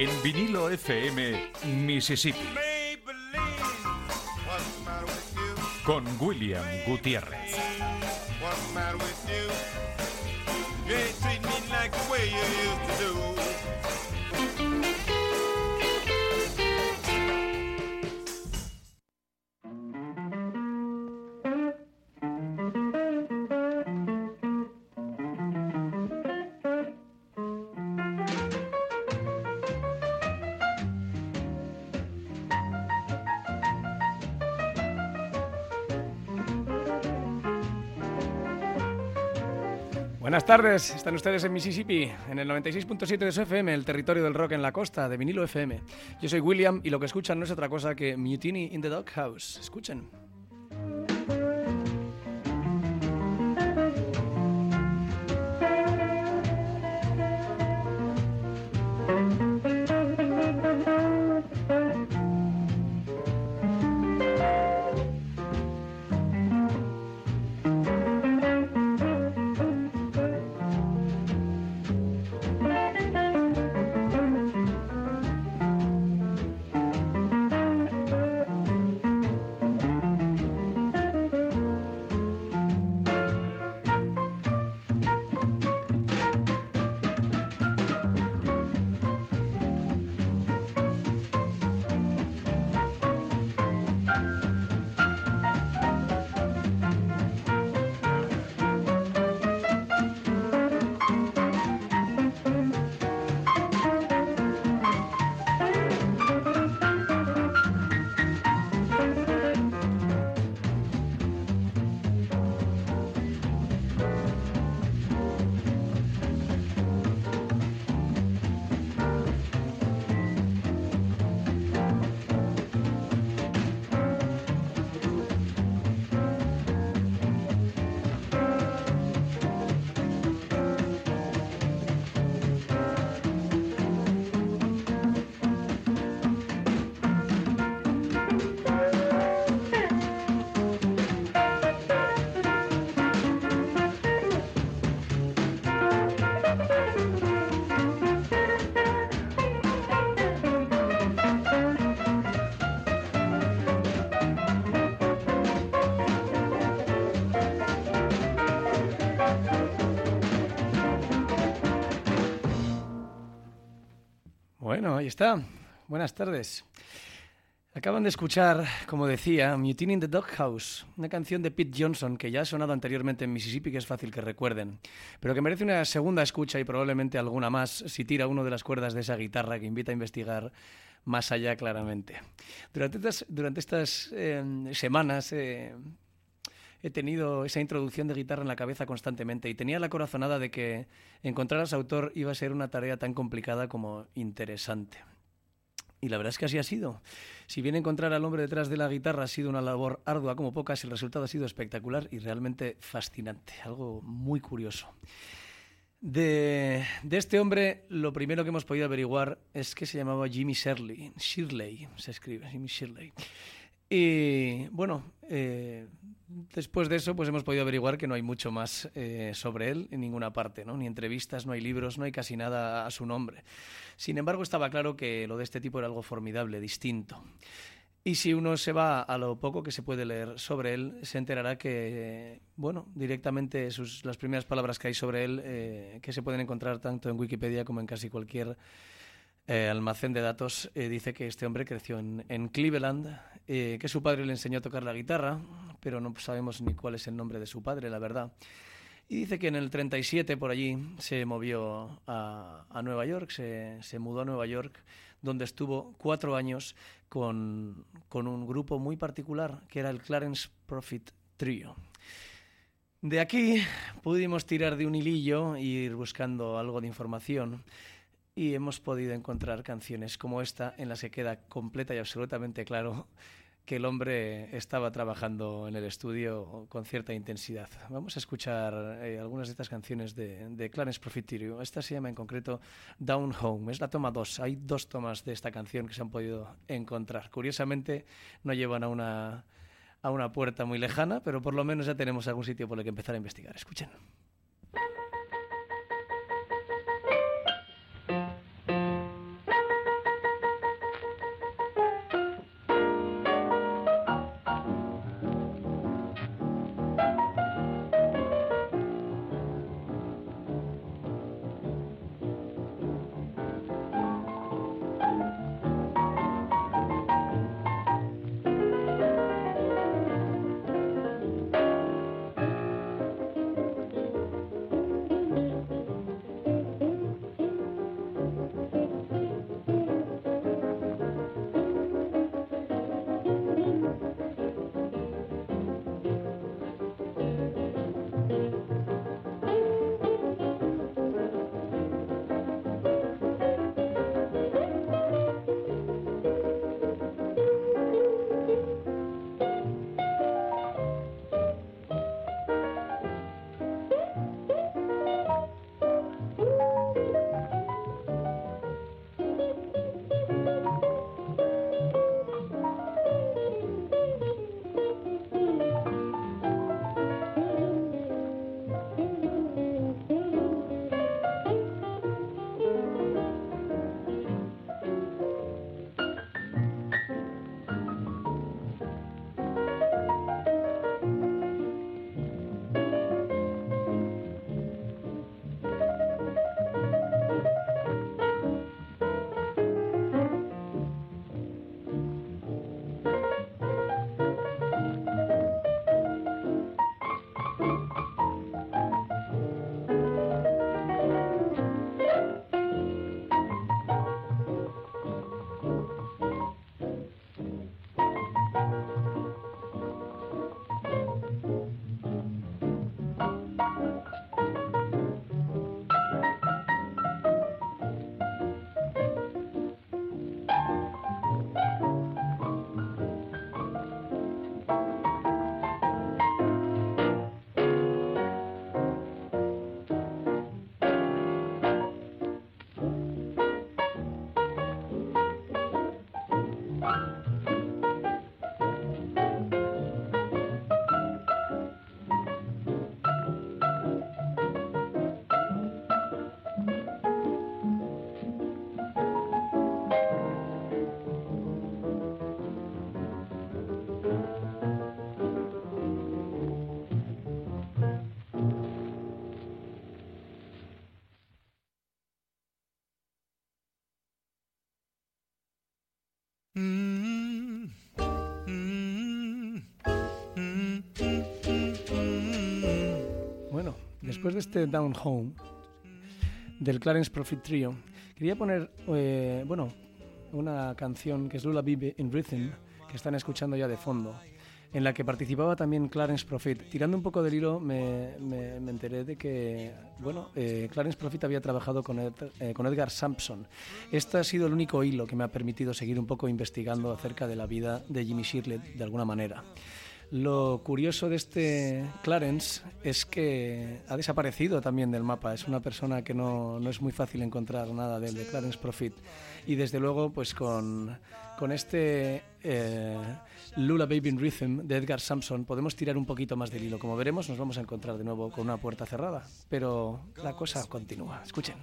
En vinilo FM Mississippi. Con William Gutiérrez. Tardes, están ustedes en Mississippi, en el 96.7 de su FM, el territorio del rock en la costa, de vinilo FM. Yo soy William y lo que escuchan no es otra cosa que Mutiny in the Doghouse. Escuchen. Bueno, ahí está. Buenas tardes. Acaban de escuchar, como decía, Mutiny in the Doghouse, una canción de Pete Johnson que ya ha sonado anteriormente en Mississippi, que es fácil que recuerden, pero que merece una segunda escucha y probablemente alguna más si tira uno de las cuerdas de esa guitarra que invita a investigar más allá claramente. Durante estas, durante estas eh, semanas eh, he tenido esa introducción de guitarra en la cabeza constantemente y tenía la corazonada de que encontrar a su autor iba a ser una tarea tan complicada como interesante. Y la verdad es que así ha sido. Si bien encontrar al hombre detrás de la guitarra ha sido una labor ardua como pocas, el resultado ha sido espectacular y realmente fascinante, algo muy curioso. De, de, este hombre, lo primero que hemos podido averiguar es que se llamaba Jimmy Shirley. Shirley se escribe, Jimmy Shirley. Y bueno, eh, después de eso, pues hemos podido averiguar que no hay mucho más eh, sobre él en ninguna parte, ¿no? Ni entrevistas, no hay libros, no hay casi nada a su nombre. Sin embargo, estaba claro que lo de este tipo era algo formidable, distinto. Y si uno se va a lo poco que se puede leer sobre él, se enterará que, bueno, directamente sus, las primeras palabras que hay sobre él, eh, que se pueden encontrar tanto en Wikipedia como en casi cualquier almacén de datos, dice que este hombre creció en Cleveland, eh, que su padre le enseñó a tocar la guitarra, pero no sabemos ni cuál es el nombre de su padre, la verdad. Y dice que en el 37 por allí se movió a, a Nueva York, se, se, mudó a Nueva York, donde estuvo cuatro años con, con un grupo muy particular, que era el Clarence Profit Trio. De aquí pudimos tirar de un hilillo e ir buscando algo de información y hemos podido encontrar canciones como esta en las que queda completa y absolutamente claro que el hombre estaba trabajando en el estudio con cierta intensidad. Vamos a escuchar eh, algunas de estas canciones de, de Clarence Profitirio. Esta se llama en concreto Down Home. Es la toma 2. Hay dos tomas de esta canción que se han podido encontrar. Curiosamente no llevan a una, a una puerta muy lejana, pero por lo menos ya tenemos algún sitio por el que empezar a investigar. Escuchen. Después de este Down Home del Clarence Profit Trio, quería poner, eh, bueno, una canción que es Lula Bibi in Rhythm, que están escuchando ya de fondo en la que participaba también Clarence Profit. Tirando un poco del hilo, me, enteré de que, bueno, eh, Clarence Profit había trabajado con, eh, con Edgar Sampson. Este ha sido el único hilo que me ha permitido seguir un poco investigando acerca de la vida de Jimmy Shirley de alguna manera. Lo curioso de este Clarence es que ha desaparecido también del mapa. Es una persona que no, no es muy fácil encontrar nada de él, de Clarence Profit. Y desde luego, pues con, con este eh, Lula Baby in Rhythm de Edgar Sampson podemos tirar un poquito más del hilo. Como veremos, nos vamos a encontrar de nuevo con una puerta cerrada. Pero la cosa continúa. Escuchen.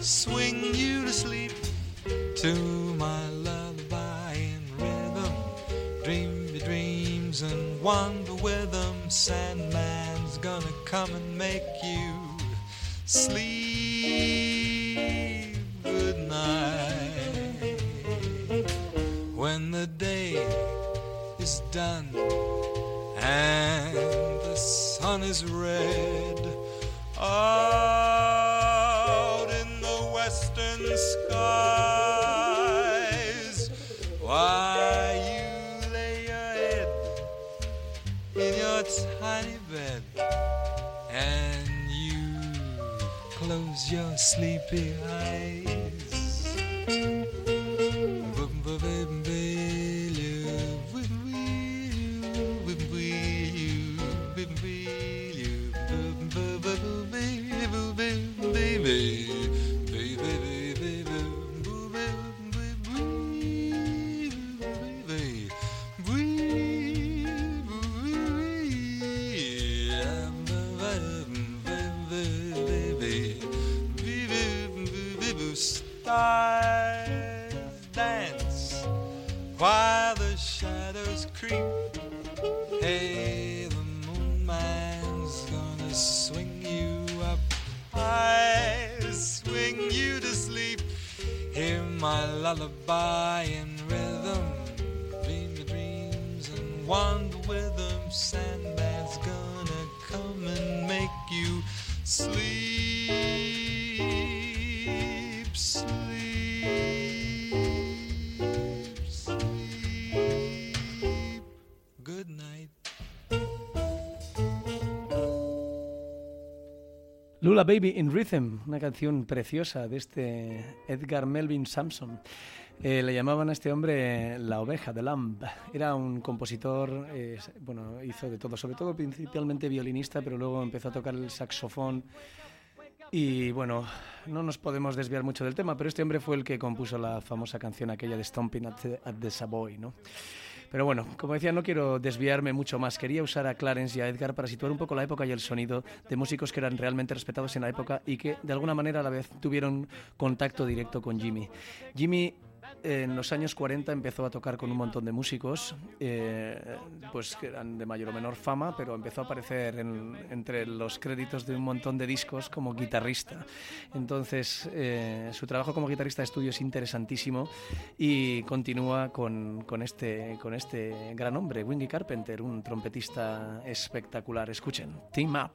Swing you to sleep to my lullaby wander with them. Sandman's gonna come and make you sleep. Good night. When the day is done and the sun is red out behind. Lula Baby in Rhythm, una canción preciosa de este Edgar Melvin Sampson. Eh, le llamaban a este hombre la oveja de Lamb. Era un compositor, eh, bueno, hizo de todo, sobre todo principalmente violinista, pero luego empezó a tocar el saxofón. Y bueno, no nos podemos desviar mucho del tema, pero este hombre fue el que compuso la famosa canción aquella de Stomping at the, at the Savoy, ¿no? Pero bueno, como decía, no quiero desviarme mucho más. Quería usar a Clarence y a Edgar para situar un poco la época y el sonido de músicos que eran realmente respetados en la época y que de alguna manera a la vez tuvieron contacto directo con Jimmy. Jimmy en los años 40 empezó a tocar con un montón de músicos, eh, pues que eran de mayor o menor fama, pero empezó a aparecer entre los créditos de un montón de discos como guitarrista. Entonces, eh, su trabajo como guitarrista de estudio es interesantísimo y continúa con, con, este, con este gran hombre, Wingy Carpenter, un trompetista espectacular. Escuchen, Team Up.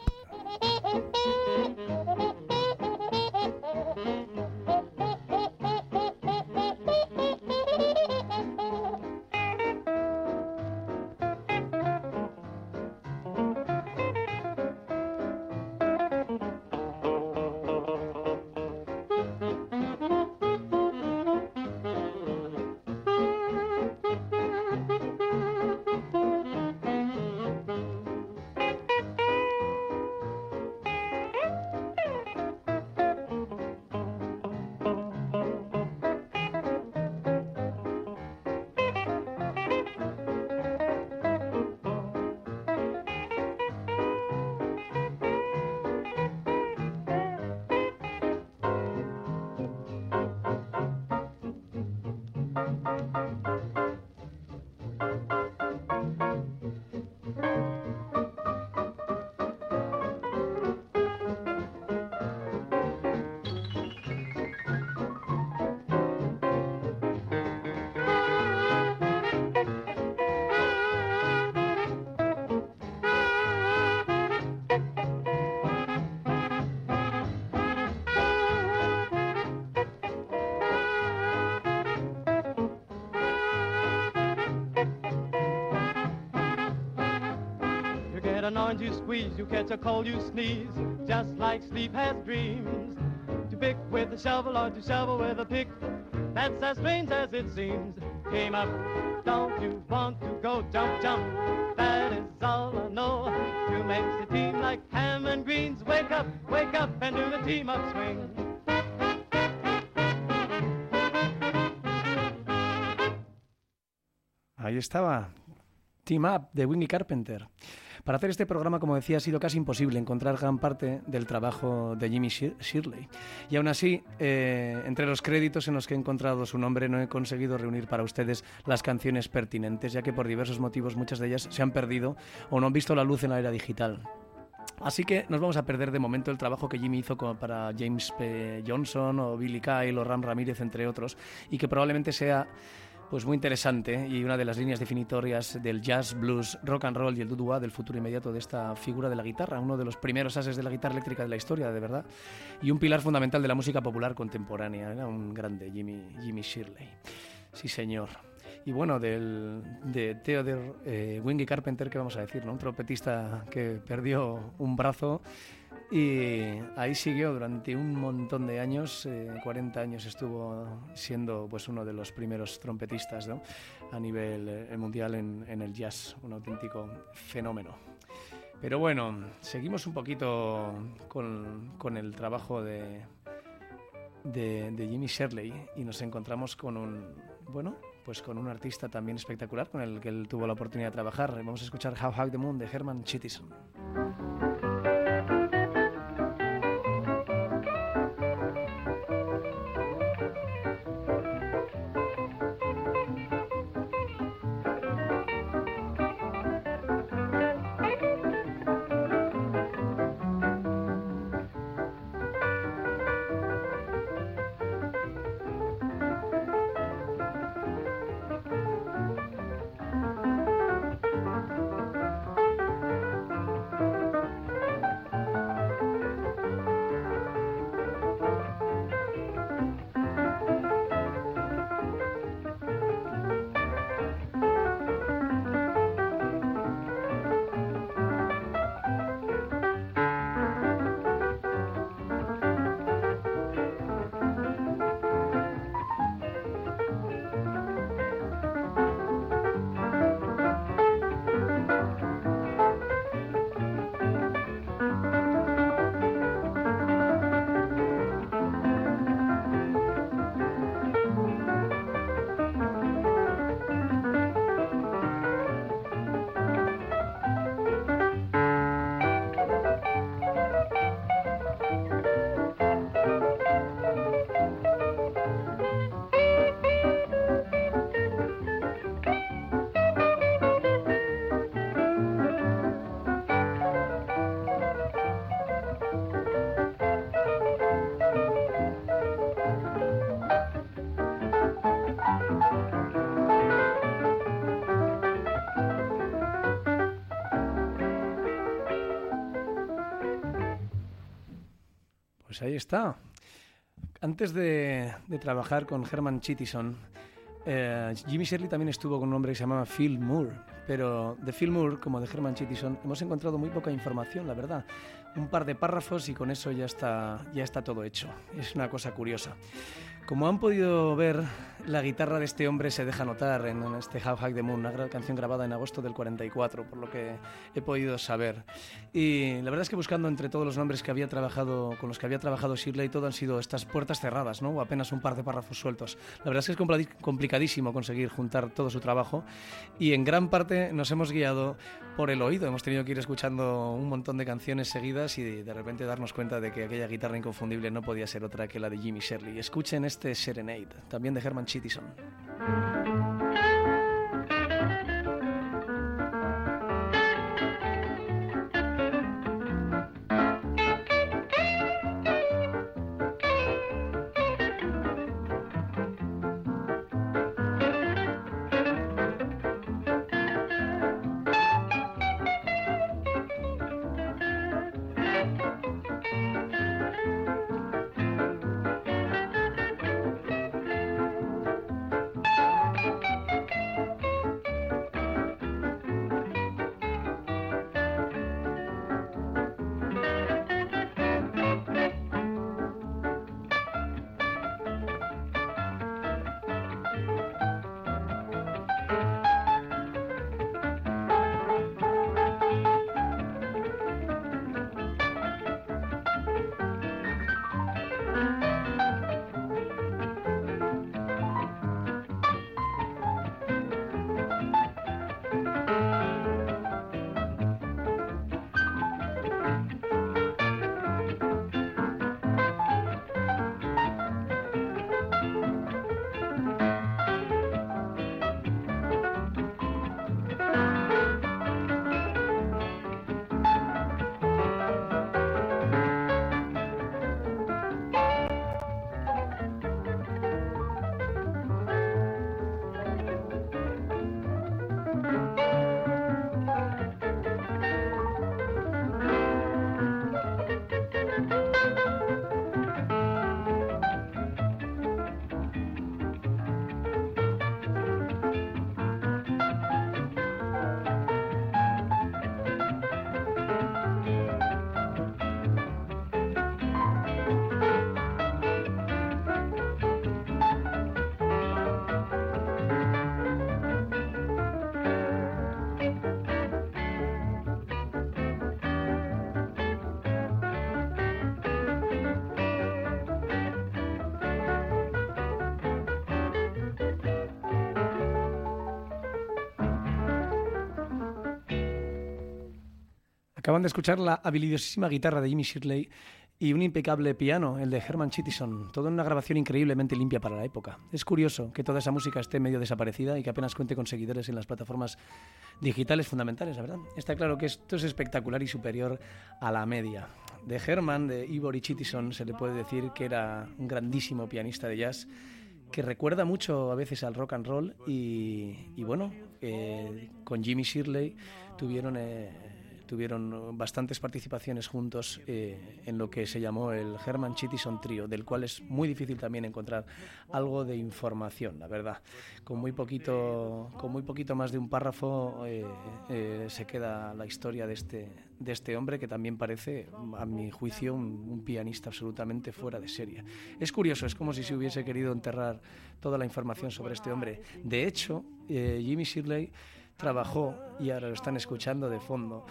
An orange you squeeze, you catch a cold you sneeze, just like sleep has dreams. To pick with a shovel or to shovel with a pick, that's as strange as it seems. Came up, don't you want to go jump, jump? That is all I know. To make the team like ham and greens. Wake up, wake up and do the team up swing. Ahí estaba, Team Up de Wingy Carpenter. Para hacer este programa, como decía, ha sido casi imposible encontrar gran parte del trabajo de Jimmy Shirley. Y aún así, eh, entre los créditos en los que he encontrado su nombre, no he conseguido reunir para ustedes las canciones pertinentes, ya que por diversos motivos muchas de ellas se han perdido o no han visto la luz en la era digital. Así que nos vamos a perder de momento el trabajo que Jimmy hizo para James P. Johnson o Billy Kyle o Ram Ramírez, entre otros, y que probablemente sea pues muy interesante y una de las líneas definitorias del jazz, blues, rock and roll y el doo del futuro inmediato de esta figura de la guitarra, uno de los primeros ases de la guitarra eléctrica de la historia, de verdad, y un pilar fundamental de la música popular contemporánea. Era un grande Jimmy, Jimmy Shirley. Sí, señor. Y bueno, del, de Theodore eh, Wingy Carpenter, ¿qué vamos a decir? ¿no? Un trompetista que perdió un brazo y ahí siguió durante un montón de años, 40 eh, años estuvo siendo pues uno de los primeros trompetistas a nivel eh, mundial en, el jazz, un auténtico fenómeno. Pero bueno, seguimos un poquito con, el trabajo de, Jimmy Shirley y nos encontramos con un, bueno, pues con un artista también espectacular con el que él tuvo la oportunidad de trabajar. Vamos a escuchar How High the Moon de Herman Chittison. Pues ahí está. Antes de, trabajar con Herman Chittison, eh, Jimmy Shirley también estuvo con un hombre que se llamaba Phil Moore, pero de Phil Moore, como de Herman Chittison, hemos encontrado muy poca información, la verdad. Un par de párrafos y con eso ya está, ya está todo hecho. Es una cosa curiosa. Como han podido ver, la guitarra de este hombre se deja notar en este How High the Moon, una canción grabada en agosto del 44, por lo que he podido saber. Y la verdad es que buscando entre todos los nombres que había trabajado, con los que había trabajado Shirley, todo han sido estas puertas cerradas, ¿no? O apenas un par de párrafos sueltos. La verdad es que es complicadísimo conseguir juntar todo su trabajo y en gran parte nos hemos guiado por el oído. Hemos tenido que ir escuchando un montón de canciones seguidas y de repente darnos cuenta de que aquella guitarra inconfundible no podía ser otra que la de Jimmy Shirley. Escuchen este Serenade, también de Herman Chittison. Acaban de escuchar la habilidosísima guitarra de Jimmy Shirley y un impecable piano, el de Herman Chittison, todo en una grabación increíblemente limpia para la época. Es curioso que toda esa música esté medio desaparecida y que apenas cuente con seguidores en las plataformas digitales fundamentales, la verdad. Está claro que esto es espectacular y superior a la media. De Herman, de Ivory Chittison, se le puede decir que era un grandísimo pianista de jazz que recuerda mucho a veces al rock and roll y, bueno, eh, con Jimmy Shirley tuvieron... Eh, tuvieron bastantes participaciones juntos eh, en lo que se llamó el Herman Chittison Trio, del cual es muy difícil también encontrar algo de información, la verdad. Con muy poquito, con muy poquito más de un párrafo eh, eh, se queda la historia de este, de este hombre que también parece, a mi juicio, un, un, pianista absolutamente fuera de serie. Es curioso, es como si se hubiese querido enterrar toda la información sobre este hombre. De hecho, Jimmy Shirley trabajó, y ahora lo están escuchando de fondo,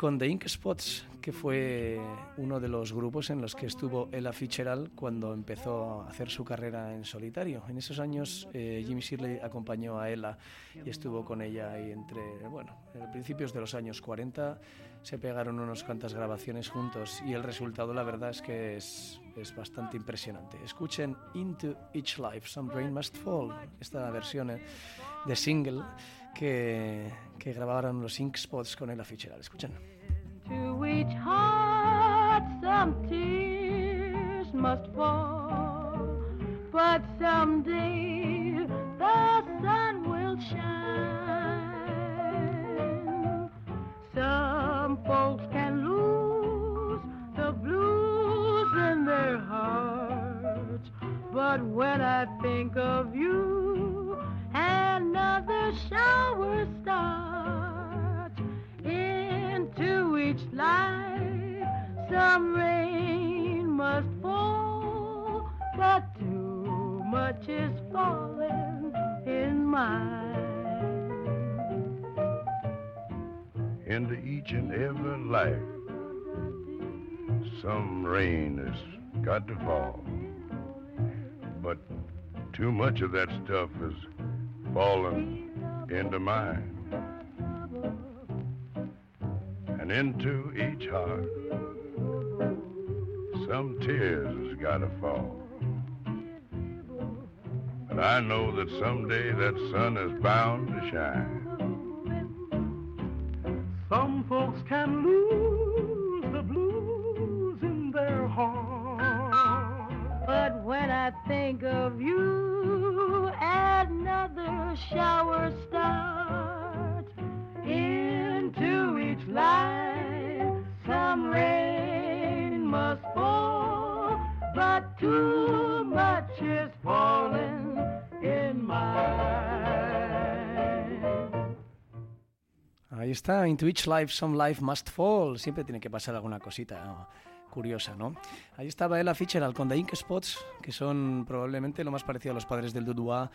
con The Ink Spots, que fue uno de los grupos en los que estuvo Ella Fitzgerald cuando empezó a hacer su carrera en solitario. En esos años eh, Jimmy Shirley acompañó a Ella y estuvo con ella y entre, bueno, a principios de los años 40 se pegaron unas cuantas grabaciones juntos y el resultado la verdad es que es, es bastante impresionante. Escuchen Into Each Life, Some Rain Must Fall, esta versión eh, de single que, que grabaron los Ink Spots con Ella Fitzgerald. Escuchen. To each heart some tears must fall, but someday the sun will shine. Some folks can lose the blues in their hearts, but when I think of you, another shower starts into each life. Some rain must fall, but too much is falling in mine. Into each and every life, some rain has got to fall. But too much of that stuff is fallen into mine and into each heart. Some tears has gotta fall. But I know that someday that sun is bound to shine. Some folks can lose the blues in their heart. But when I think of you, another shower Ahí está, Into each life, some life must fall. Siempre tiene que pasar alguna cosita curiosa, ¿no? Ahí estaba Ella Fitzgerald con The Ink Spots, que son probablemente lo más parecido a los padres del Dudua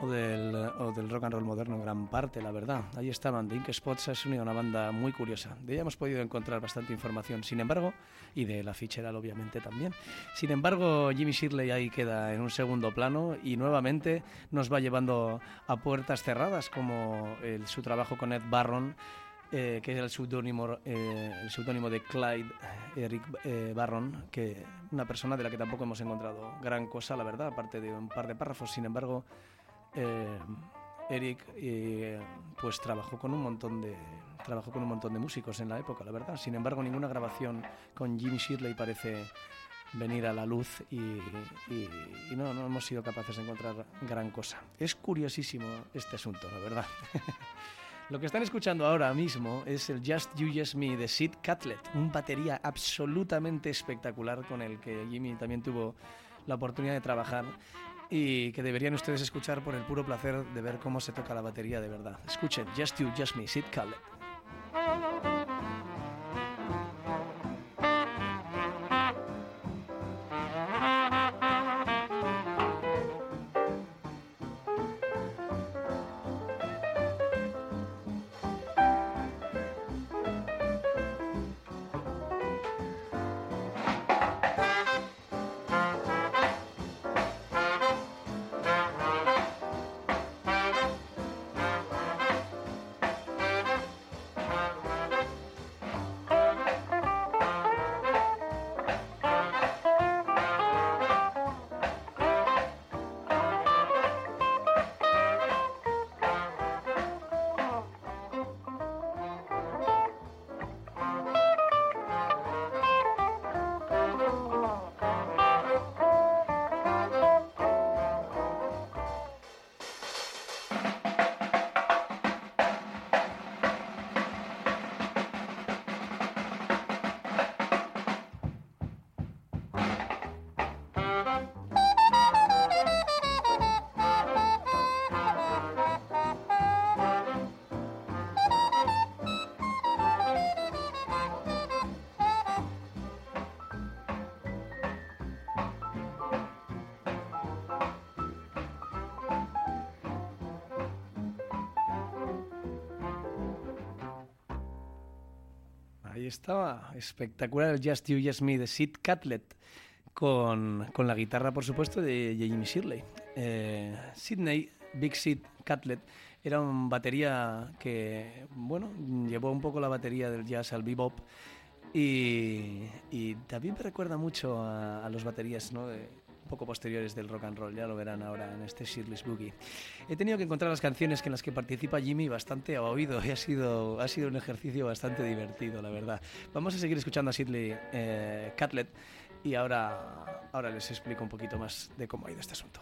o del, o del rock and roll moderno en gran parte, la verdad. Ahí estaban, The Ink Spots es una banda muy curiosa. De ella hemos podido encontrar bastante información, sin embargo, y de La Fitzgerald obviamente también. Sin embargo, Jimmy Shirley ahí queda en un segundo plano y nuevamente nos va llevando a puertas cerradas, como el, su trabajo con Ed Barron, eh, que es el seudónimo eh, de Clyde Eric eh, Barron, que una persona de la que tampoco hemos encontrado gran cosa, la verdad, aparte de un par de párrafos. Sin embargo, eh, Eric pues trabajó con un montón de trabajó con un montón de músicos en la época, la verdad. Sin embargo, ninguna grabación con Jimmy Shirley parece venir a la luz y, no, no hemos sido capaces de encontrar gran cosa. Es curiosísimo este asunto, la verdad. Lo que están escuchando ahora mismo es el Just You Just Me de Sid Catlett, un batería absolutamente espectacular con el que Jimmy también tuvo la oportunidad de trabajar y que deberían ustedes escuchar por el puro placer de ver cómo se toca la batería de verdad. Escuchen Just You Just Me, Sid Catlett. Estaba espectacular el Just You, Just Me de Sid Catlett con, con la guitarra, por supuesto, de Jimmy Shirley. Eh, Sidney, Big Sid Catlett, era un batería que, bueno, llevó un poco la batería del jazz al bebop y, también me recuerda mucho a, a los baterías, ¿no? De, poco posteriores del rock and roll, ya lo verán ahora en este Shirley's Boogie. He tenido que encontrar las canciones en las que participa Jimmy bastante a oído y ha sido, ha sido un ejercicio bastante divertido, la verdad. Vamos a seguir escuchando a Sidley eh, Catlett y ahora, ahora les explico un poquito más de cómo ha ido este asunto.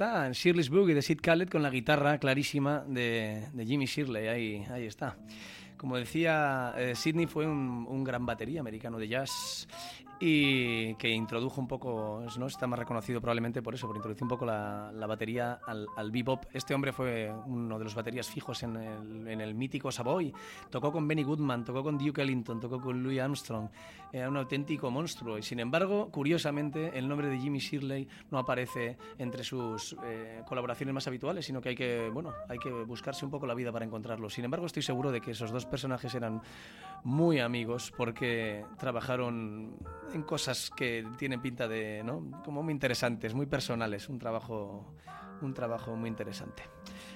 Está, en Shirley's Boogie de Sid Khaled con la guitarra clarísima de, Jimmy Shirley. Ahí, ahí está. Como decía, eh, Sidney fue un, gran batería americano de jazz y que introdujo un poco, ¿no? está más reconocido probablemente por eso, por introducir un poco la, la batería al, al, bebop. Este hombre fue uno de los baterías fijos en el, en el, mítico Savoy. Tocó con Benny Goodman, tocó con Duke Ellington, tocó con Louis Armstrong. Era un auténtico monstruo. Y sin embargo, curiosamente, el nombre de Jimmy Shirley no aparece entre sus eh, colaboraciones más habituales, sino que hay que, bueno, hay que buscarse un poco la vida para encontrarlo. Sin embargo, estoy seguro de que esos dos personajes eran muy amigos porque trabajaron en cosas que tienen pinta de, ¿no? Como muy interesantes, muy personales, un trabajo, un trabajo muy interesante.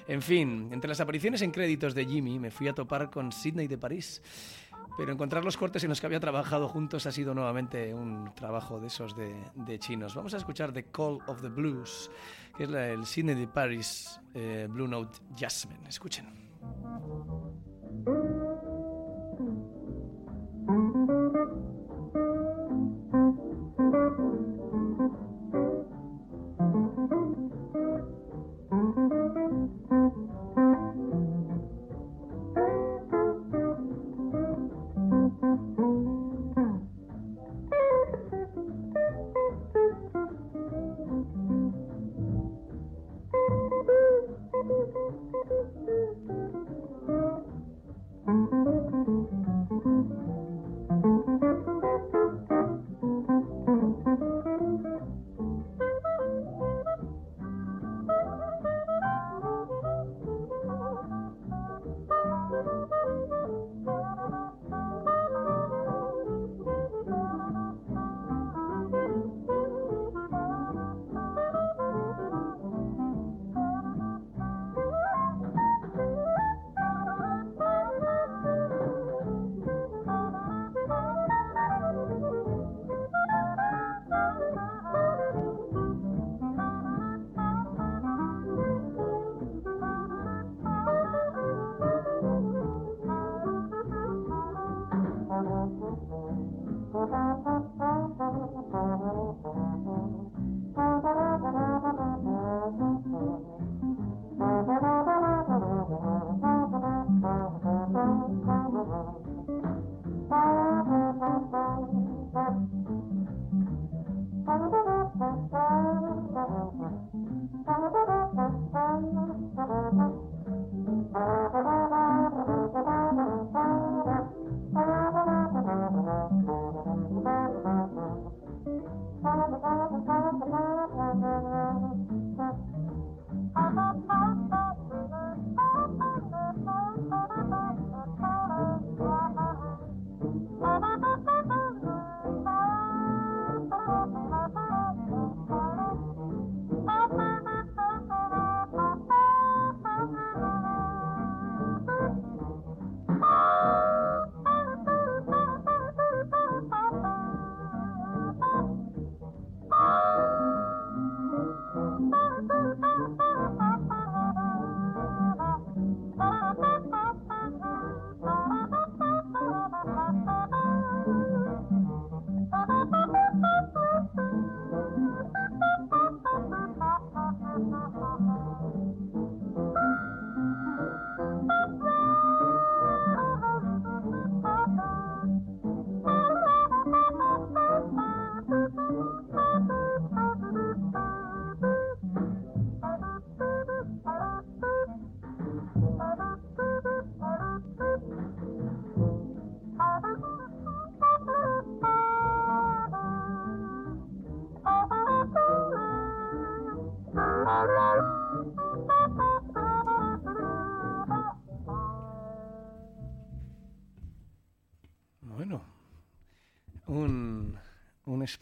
En fin, entre las apariciones en créditos de Jimmy me fui a topar con Sidney de París, pero encontrar los cortes en los que había trabajado juntos ha sido nuevamente un trabajo de esos de, de chinos. Vamos a escuchar The Call of the Blues, que es el Sidney de Paris eh, Blue Note Jasmine. Escuchen. Mm-hmm.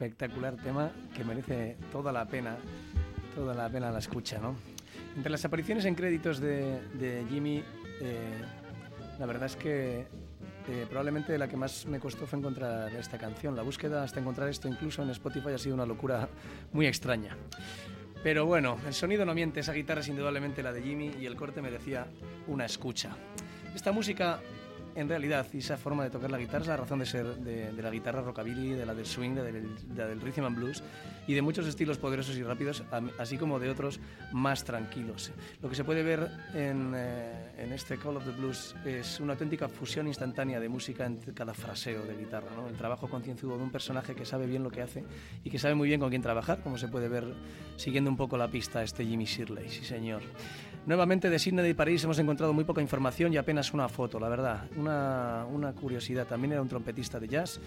Espectacular tema que merece toda la pena, toda la pena la escucha, ¿no? Entre las apariciones en créditos de, de Jimmy, eh, la verdad es que eh, probablemente la que más me costó fue encontrar esta canción. La búsqueda hasta encontrar esto incluso en Spotify ha sido una locura muy extraña. Pero bueno, el sonido no miente, esa guitarra es indudablemente la de Jimmy y el corte merecía una escucha. Esta música, en realidad, esa forma de tocar la guitarra es la razón de ser de, de la guitarra rockabilly, de la del swing, de, del, de del rhythm and blues y de muchos estilos poderosos y rápidos, así como de otros más tranquilos. Lo que se puede ver en, eh, en este Call of the Blues es una auténtica fusión instantánea de música en cada fraseo de guitarra, ¿no? el trabajo concienzudo de un personaje que sabe bien lo que hace y que sabe muy bien con quién trabajar, como se puede ver siguiendo un poco la pista este Jimmy Shirley, sí señor. Nuevamente de Sydney y París hemos encontrado muy poca información y apenas una foto, la verdad. Una, una curiosidad. También era un trompetista de jazz.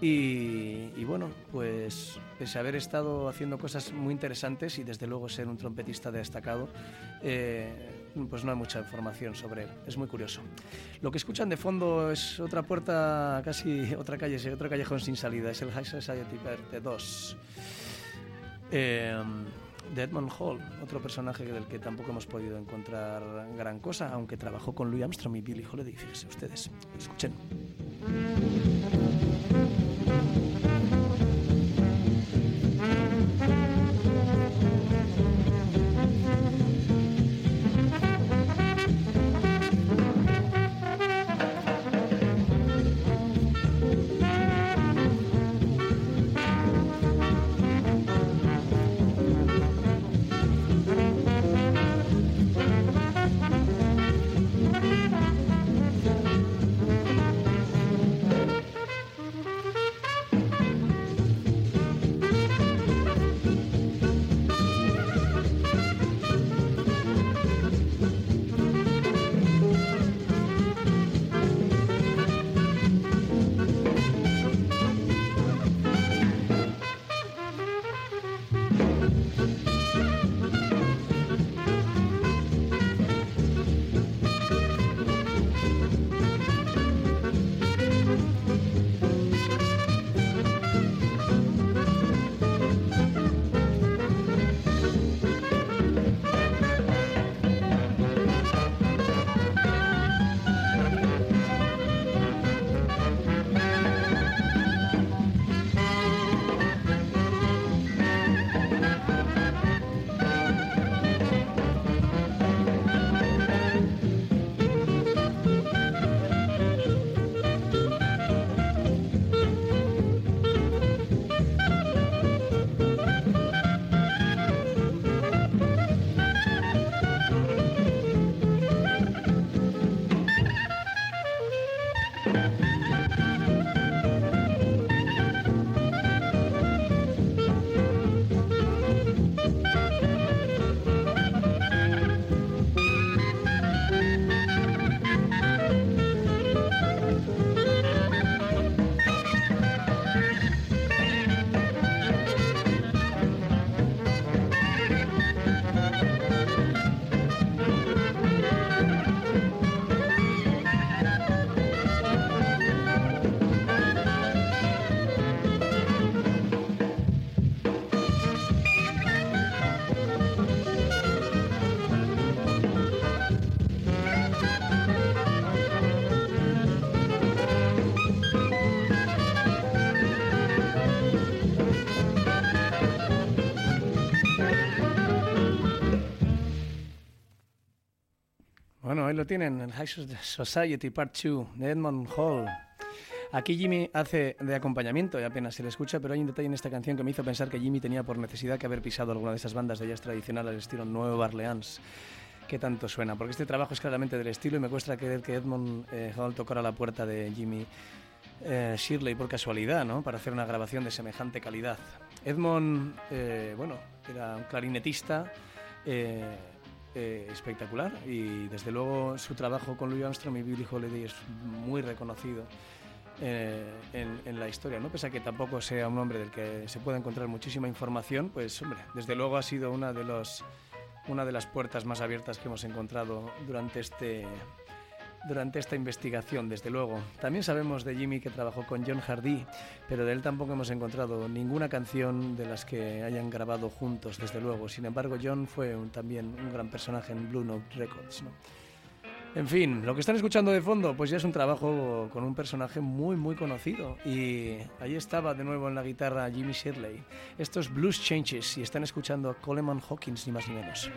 Y, bueno, pues pese a haber estado haciendo cosas muy interesantes y desde luego ser un trompetista destacado, eh, pues no hay mucha información sobre él. Es muy curioso. Lo que escuchan de fondo es otra puerta, casi otra calle, otro callejón sin salida. Es el High Society Parte 2. Eh, de Hall, otro personaje del que tampoco hemos podido encontrar gran cosa, aunque trabajó con Louis Armstrong y Billie Holiday, fíjense ustedes. Escuchen. Lo tienen, el High Society Part 2 de Edmond Hall. Aquí Jimmy hace de acompañamiento y apenas se le escucha, pero hay un detalle en esta canción que me hizo pensar que Jimmy tenía por necesidad que haber pisado alguna de esas bandas de jazz tradicional al estilo Nuevo Orleans que tanto suena, porque este trabajo es claramente del estilo y me cuesta creer que Edmond eh, Hall tocara la puerta de Jimmy eh, Shirley por casualidad, ¿no? Para hacer una grabación de semejante calidad. Edmond, eh, bueno, era un clarinetista espectacular y desde luego su trabajo con Louis Armstrong y Billie Holiday es muy reconocido. en, en, la historia, ¿no? Pese a que tampoco sea un hombre del que se pueda encontrar muchísima información, pues hombre, desde luego ha sido una de los una de las puertas más abiertas que hemos encontrado durante este durante esta investigación, desde luego. También sabemos de Jimmy que trabajó con John Hardy, pero de él tampoco hemos encontrado ninguna canción de las que hayan grabado juntos, desde luego. Sin embargo, John fue también un gran personaje en Blue Note Records. En fin, lo que están escuchando de fondo, pues ya es un trabajo con un personaje muy, muy conocido. Y ahí estaba de nuevo en la guitarra Jimmy Shirley. Esto es Blues Changes y están escuchando a Coleman Hawkins, ni más ni menos.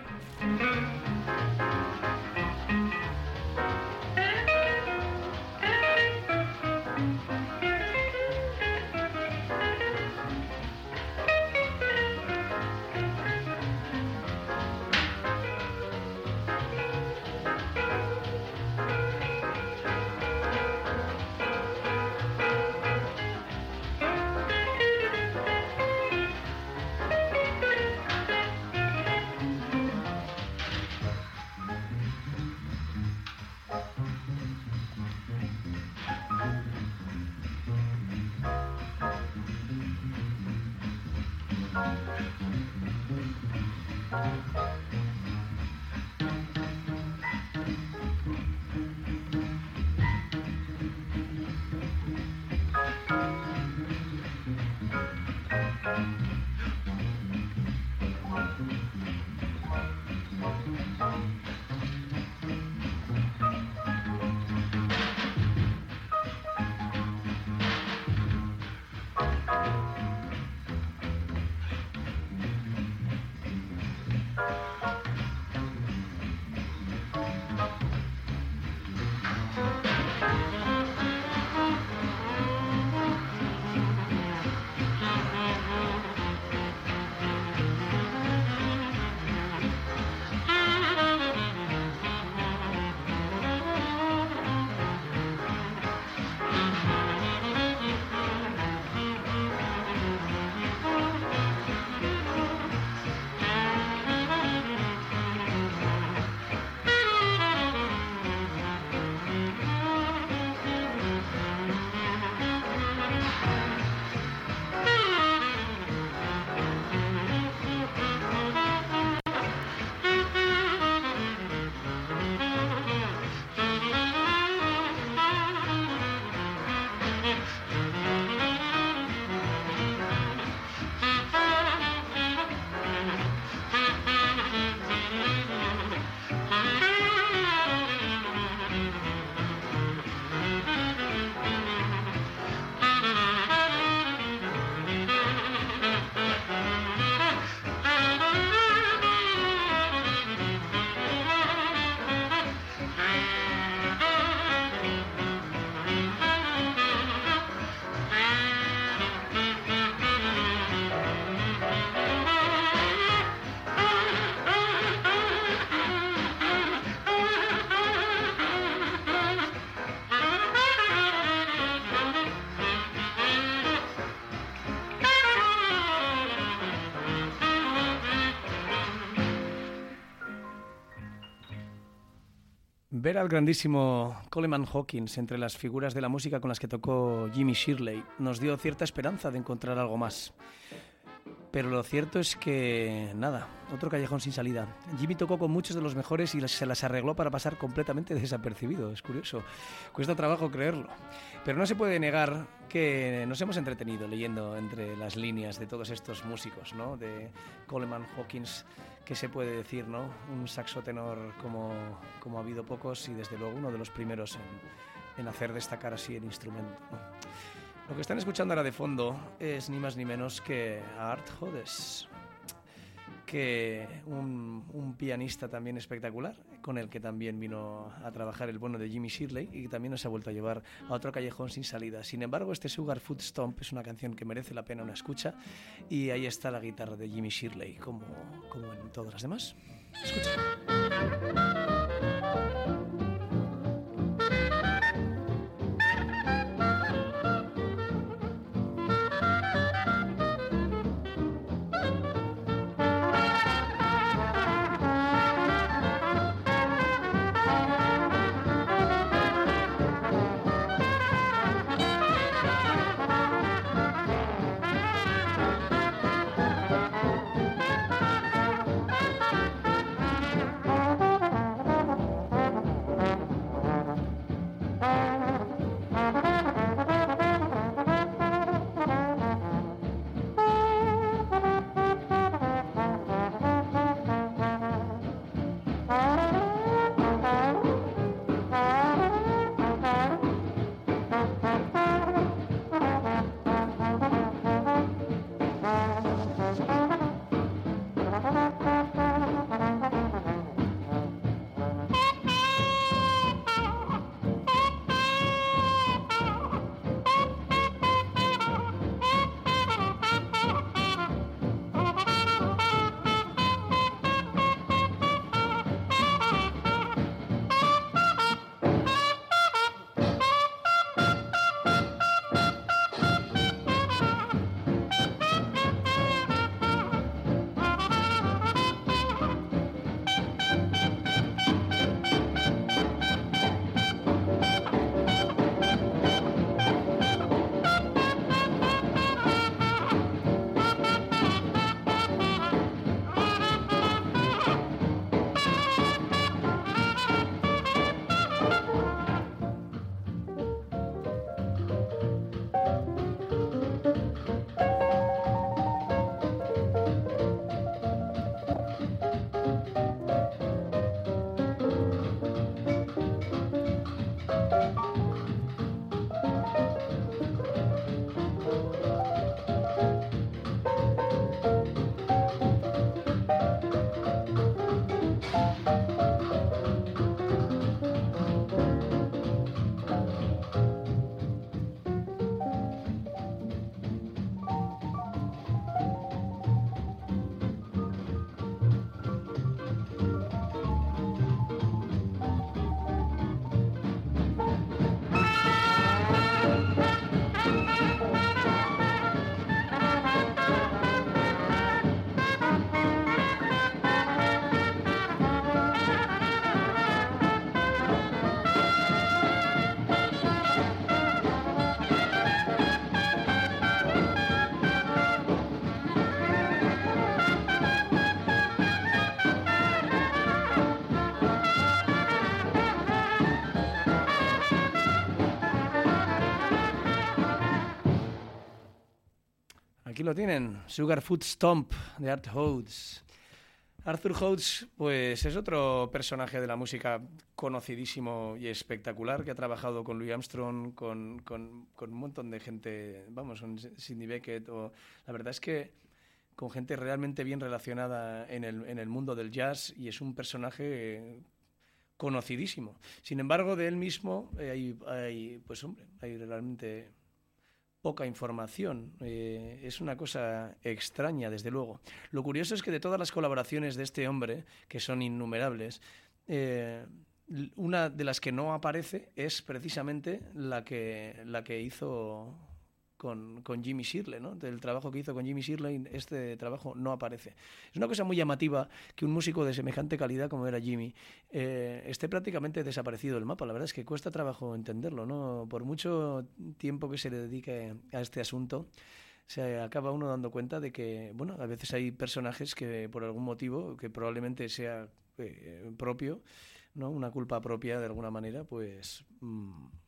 Ver al grandísimo Coleman Hawkins entre las figuras de la música con las que tocó Jimmy Shirley nos dio cierta esperanza de encontrar algo más. Pero lo cierto es que nada, otro callejón sin salida. Jimmy tocó con muchos de los mejores y se las arregló para pasar completamente desapercibido. Es curioso. Cuesta trabajo creerlo. Pero no se puede negar que nos hemos entretenido leyendo entre las líneas de todos estos músicos, ¿no? De Coleman Hawkins ¿qué se puede decir, no? Un saxo tenor como, como ha habido pocos y desde luego uno de los primeros en, en hacer destacar así el instrumento. Lo que están escuchando ahora de fondo es ni más ni menos que Art Hodes, que un, un pianista también espectacular, con el que también vino a trabajar el bueno de Jimmy Shirley y que también nos ha vuelto a llevar a otro callejón sin salida. Sin embargo, este Sugar Food Stomp es una canción que merece la pena una escucha y ahí está la guitarra de Jimmy Shirley, como, como en todas las demás. Escucha. Tienen, Sugar Food Stomp de Art Hodes. Arthur Hodes, pues es otro personaje de la música conocidísimo y espectacular que ha trabajado con Louis Armstrong, con, con, un montón de gente, vamos, con Sidney Beckett. La verdad es que con gente realmente bien relacionada en el, en el mundo del jazz y es un personaje conocidísimo. Sin embargo, de él mismo eh, hay, hay, pues hombre, hay realmente poca información. Eh, es una cosa extraña, desde luego. Lo curioso es que de todas las colaboraciones de este hombre, que son innumerables, eh, una de las que no aparece es precisamente la que, la que hizo con, con, Jimmy Shirley, ¿no? Del trabajo que hizo con Jimmy Shirley, este trabajo no aparece. Es una cosa muy llamativa que un músico de semejante calidad como era Jimmy eh, esté prácticamente desaparecido del mapa. La verdad es que cuesta trabajo entenderlo, ¿no? Por mucho tiempo que se le dedique a este asunto, se acaba uno dando cuenta de que, bueno, a veces hay personajes que por algún motivo, que probablemente sea eh, propio, ¿no? Una culpa propia de alguna manera, pues... Mmm,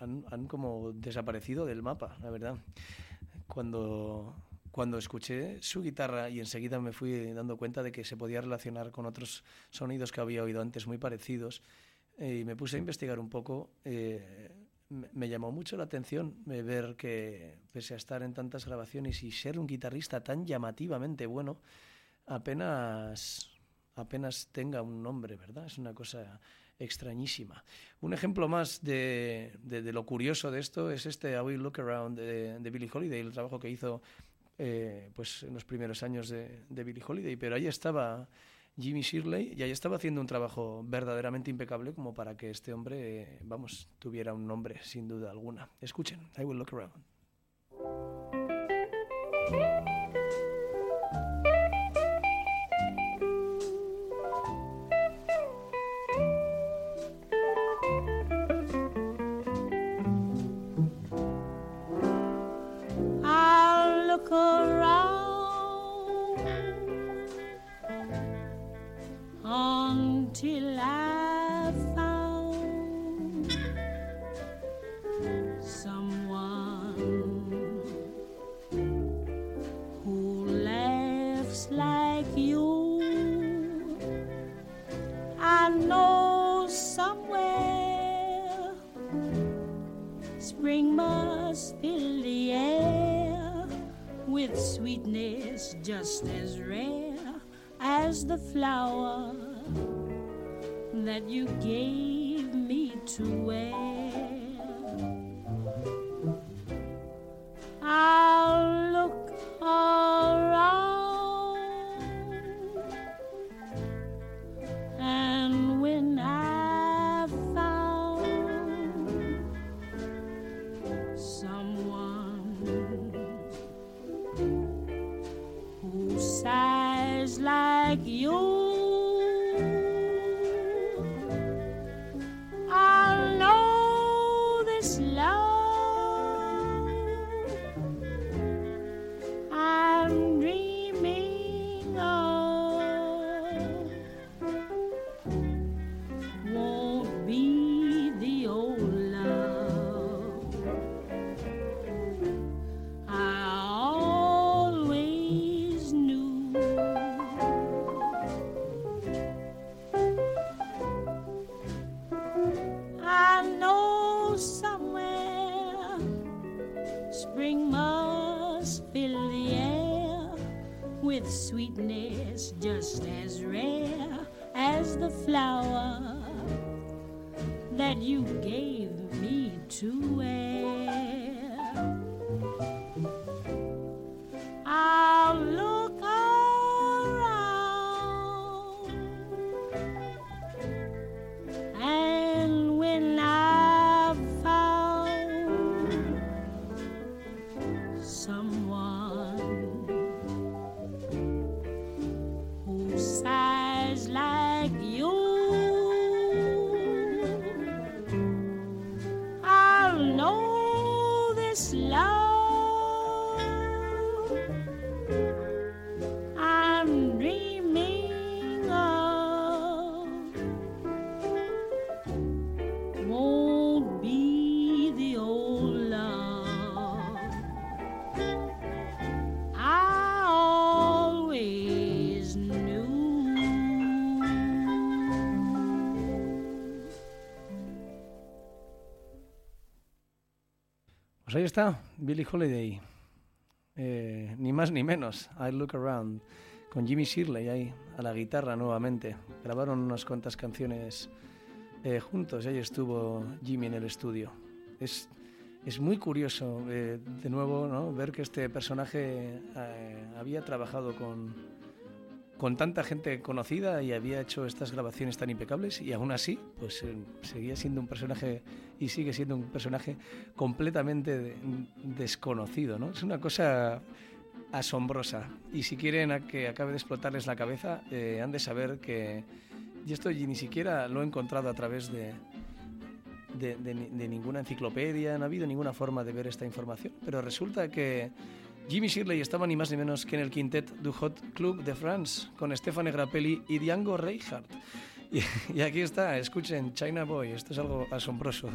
han, han, como desaparecido del mapa, la verdad. Cuando, cuando escuché su guitarra y enseguida me fui dando cuenta de que se podía relacionar con otros sonidos que había oído antes muy parecidos eh, y me puse a investigar un poco, eh, me, llamó mucho la atención eh, ver que pese a estar en tantas grabaciones y ser un guitarrista tan llamativamente bueno, apenas apenas tenga un nombre, ¿verdad? Es una cosa extrañísima. Un ejemplo más de, de, lo curioso de esto es este A Will Look Around de, de Billie Holiday, el trabajo que hizo eh, pues en los primeros años de, de Billie Holiday, pero ahí estaba Jimmy Shirley y ahí estaba haciendo un trabajo verdaderamente impecable como para que este hombre, vamos, tuviera un nombre sin duda alguna. Escuchen, I Will Look Around. around. Until I just as rare as the flower that you gave me to wear. like you. Pues ahí está, Billie Holiday. Eh, ni más ni menos, I Look Around, con Jimmy Shirley ahí a la guitarra nuevamente. Grabaron unas cuantas canciones eh, juntos y ahí estuvo Jimmy en el estudio. Es, es muy curioso, eh, de nuevo, ¿no? ver que este personaje había trabajado con, con tanta gente conocida y había hecho estas grabaciones tan impecables y aún así pues eh, seguía siendo un personaje y sigue siendo un personaje completamente desconocido, ¿no? Es una cosa asombrosa y si quieren que acabe de explotarles la cabeza eh, han de saber que y esto ni siquiera lo he encontrado a través de, de, de ninguna enciclopedia, no ha habido ninguna forma de ver esta información, pero resulta que Jimmy Shirley estaba ni más ni menos que en el quintet du Hot Club de France con Stefane Grappelli y Django Reinhardt. Y, y aquí está, escuchen, China Boy, esto es algo asombroso.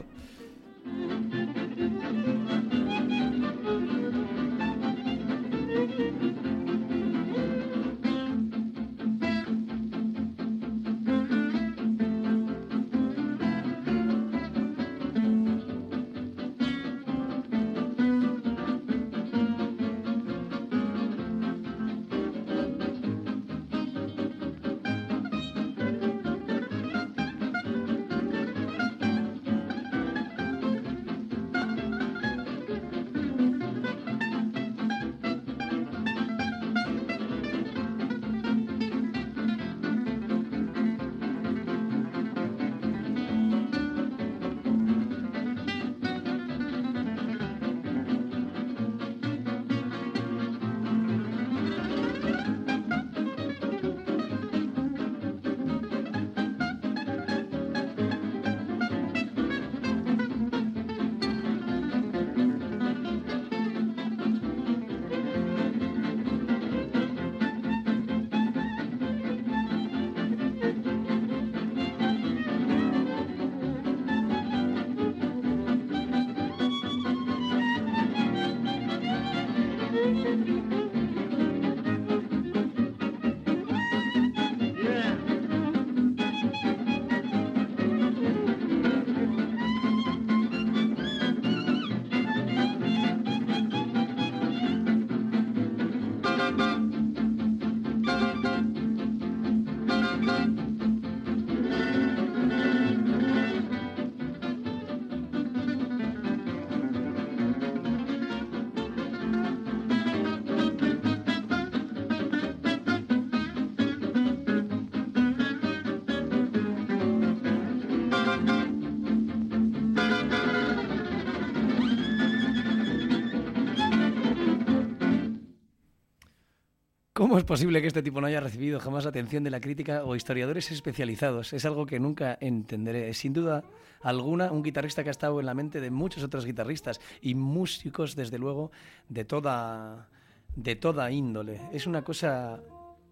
¿Cómo es posible que este tipo no haya recibido jamás atención de la crítica o historiadores especializados? Es algo que nunca entenderé. Sin duda alguna un guitarrista que ha estado en la mente de muchos otros guitarristas y músicos, desde luego, de toda, de toda índole. Es una cosa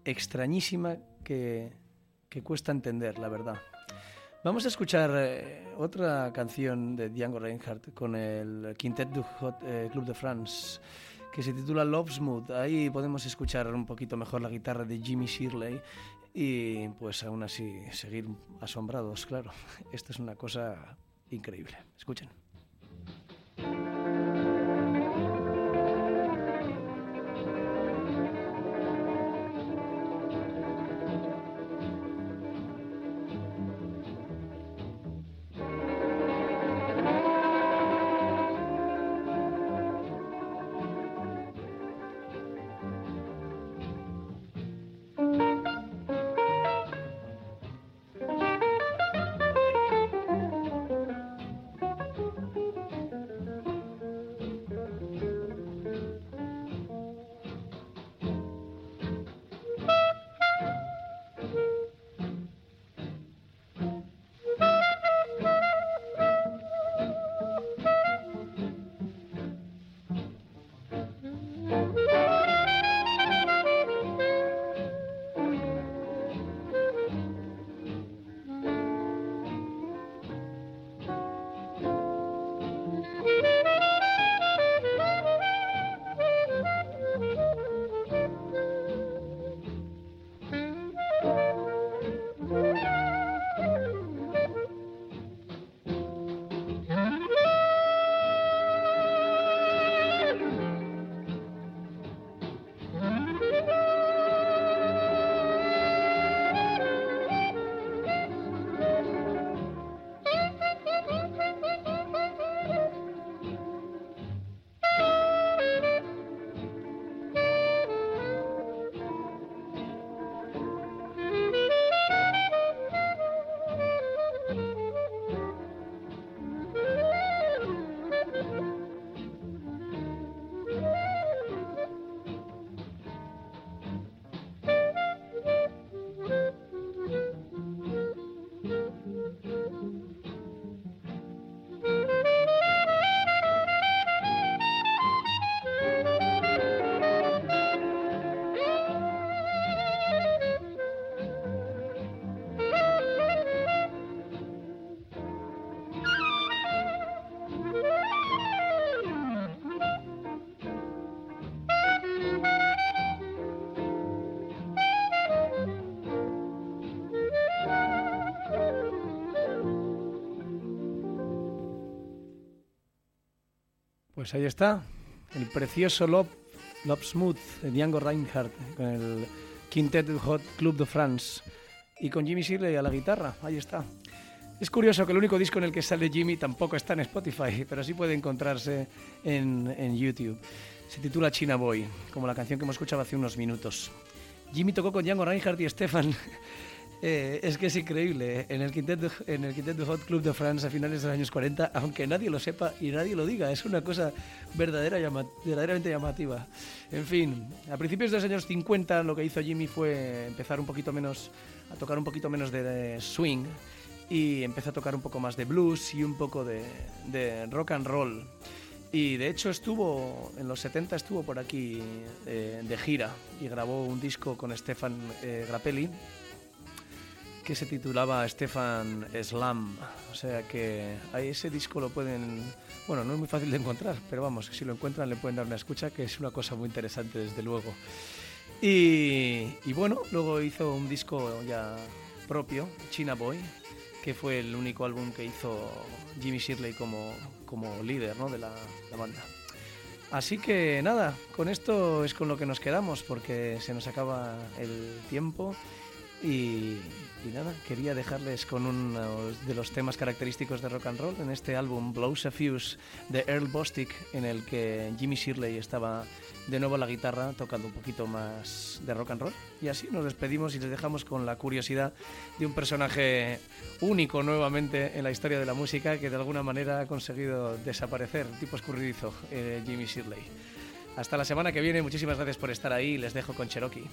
extrañísima que, que cuesta entender, la verdad. Vamos a escuchar eh, otra canción de Django Reinhardt con el Quintet du Hot, eh, Club de France que se titula Love Smooth. Ahí podemos escuchar un poquito mejor la guitarra de Jimmy Shirley y pues aún así seguir asombrados, claro. Esto es una cosa increíble. Escuchen. Pues ahí está, el precioso Love, Love Smooth de Django Reinhardt con el Quintet Hot Club de France y con Jimmy Shirley a la guitarra. Ahí está. Es curioso que el único disco en el que sale Jimmy tampoco está en Spotify, pero sí puede encontrarse en, en YouTube. Se titula China Boy, como la canción que hemos escuchado hace unos minutos. Jimmy tocó con Django Reinhardt y Stefan eh, es que es increíble. En el, Quintet de, en el Quintet Hot Club de France a finales de los años 40, aunque nadie lo sepa y nadie lo diga, es una cosa verdadera, verdaderamente llamativa. En fin, a principios de los años 50 lo que hizo Jimmy fue empezar un poquito menos, a tocar un poquito menos de, swing y empezó a tocar un poco más de blues y un poco de, de rock and roll. Y de hecho estuvo, en los 70 estuvo por aquí eh, de gira y grabó un disco con Stefan eh, Grappelli que se titulaba Stefan Slam. O sea que ahí ese disco lo pueden, bueno, no es muy fácil de encontrar, pero vamos, si lo encuentran le pueden dar una escucha, que es una cosa muy interesante desde luego. Y, y bueno, luego hizo un disco ya propio, China Boy, que fue el único álbum que hizo Jimmy Shirley como, como líder ¿no? de la, la banda. Así que nada, con esto es con lo que nos quedamos porque se nos acaba el tiempo y, nada, quería dejarles con uno de los temas característicos de rock and roll en este álbum Blows a Fuse de Earl Bostic, en el que Jimmy Shirley estaba de nuevo a la guitarra tocando un poquito más de rock and roll. Y así nos despedimos y les dejamos con la curiosidad de un personaje único nuevamente en la historia de la música que de alguna manera ha conseguido desaparecer, tipo escurridizo, eh, Jimmy Shirley. Hasta la semana que viene, muchísimas gracias por estar ahí, les dejo con Cherokee.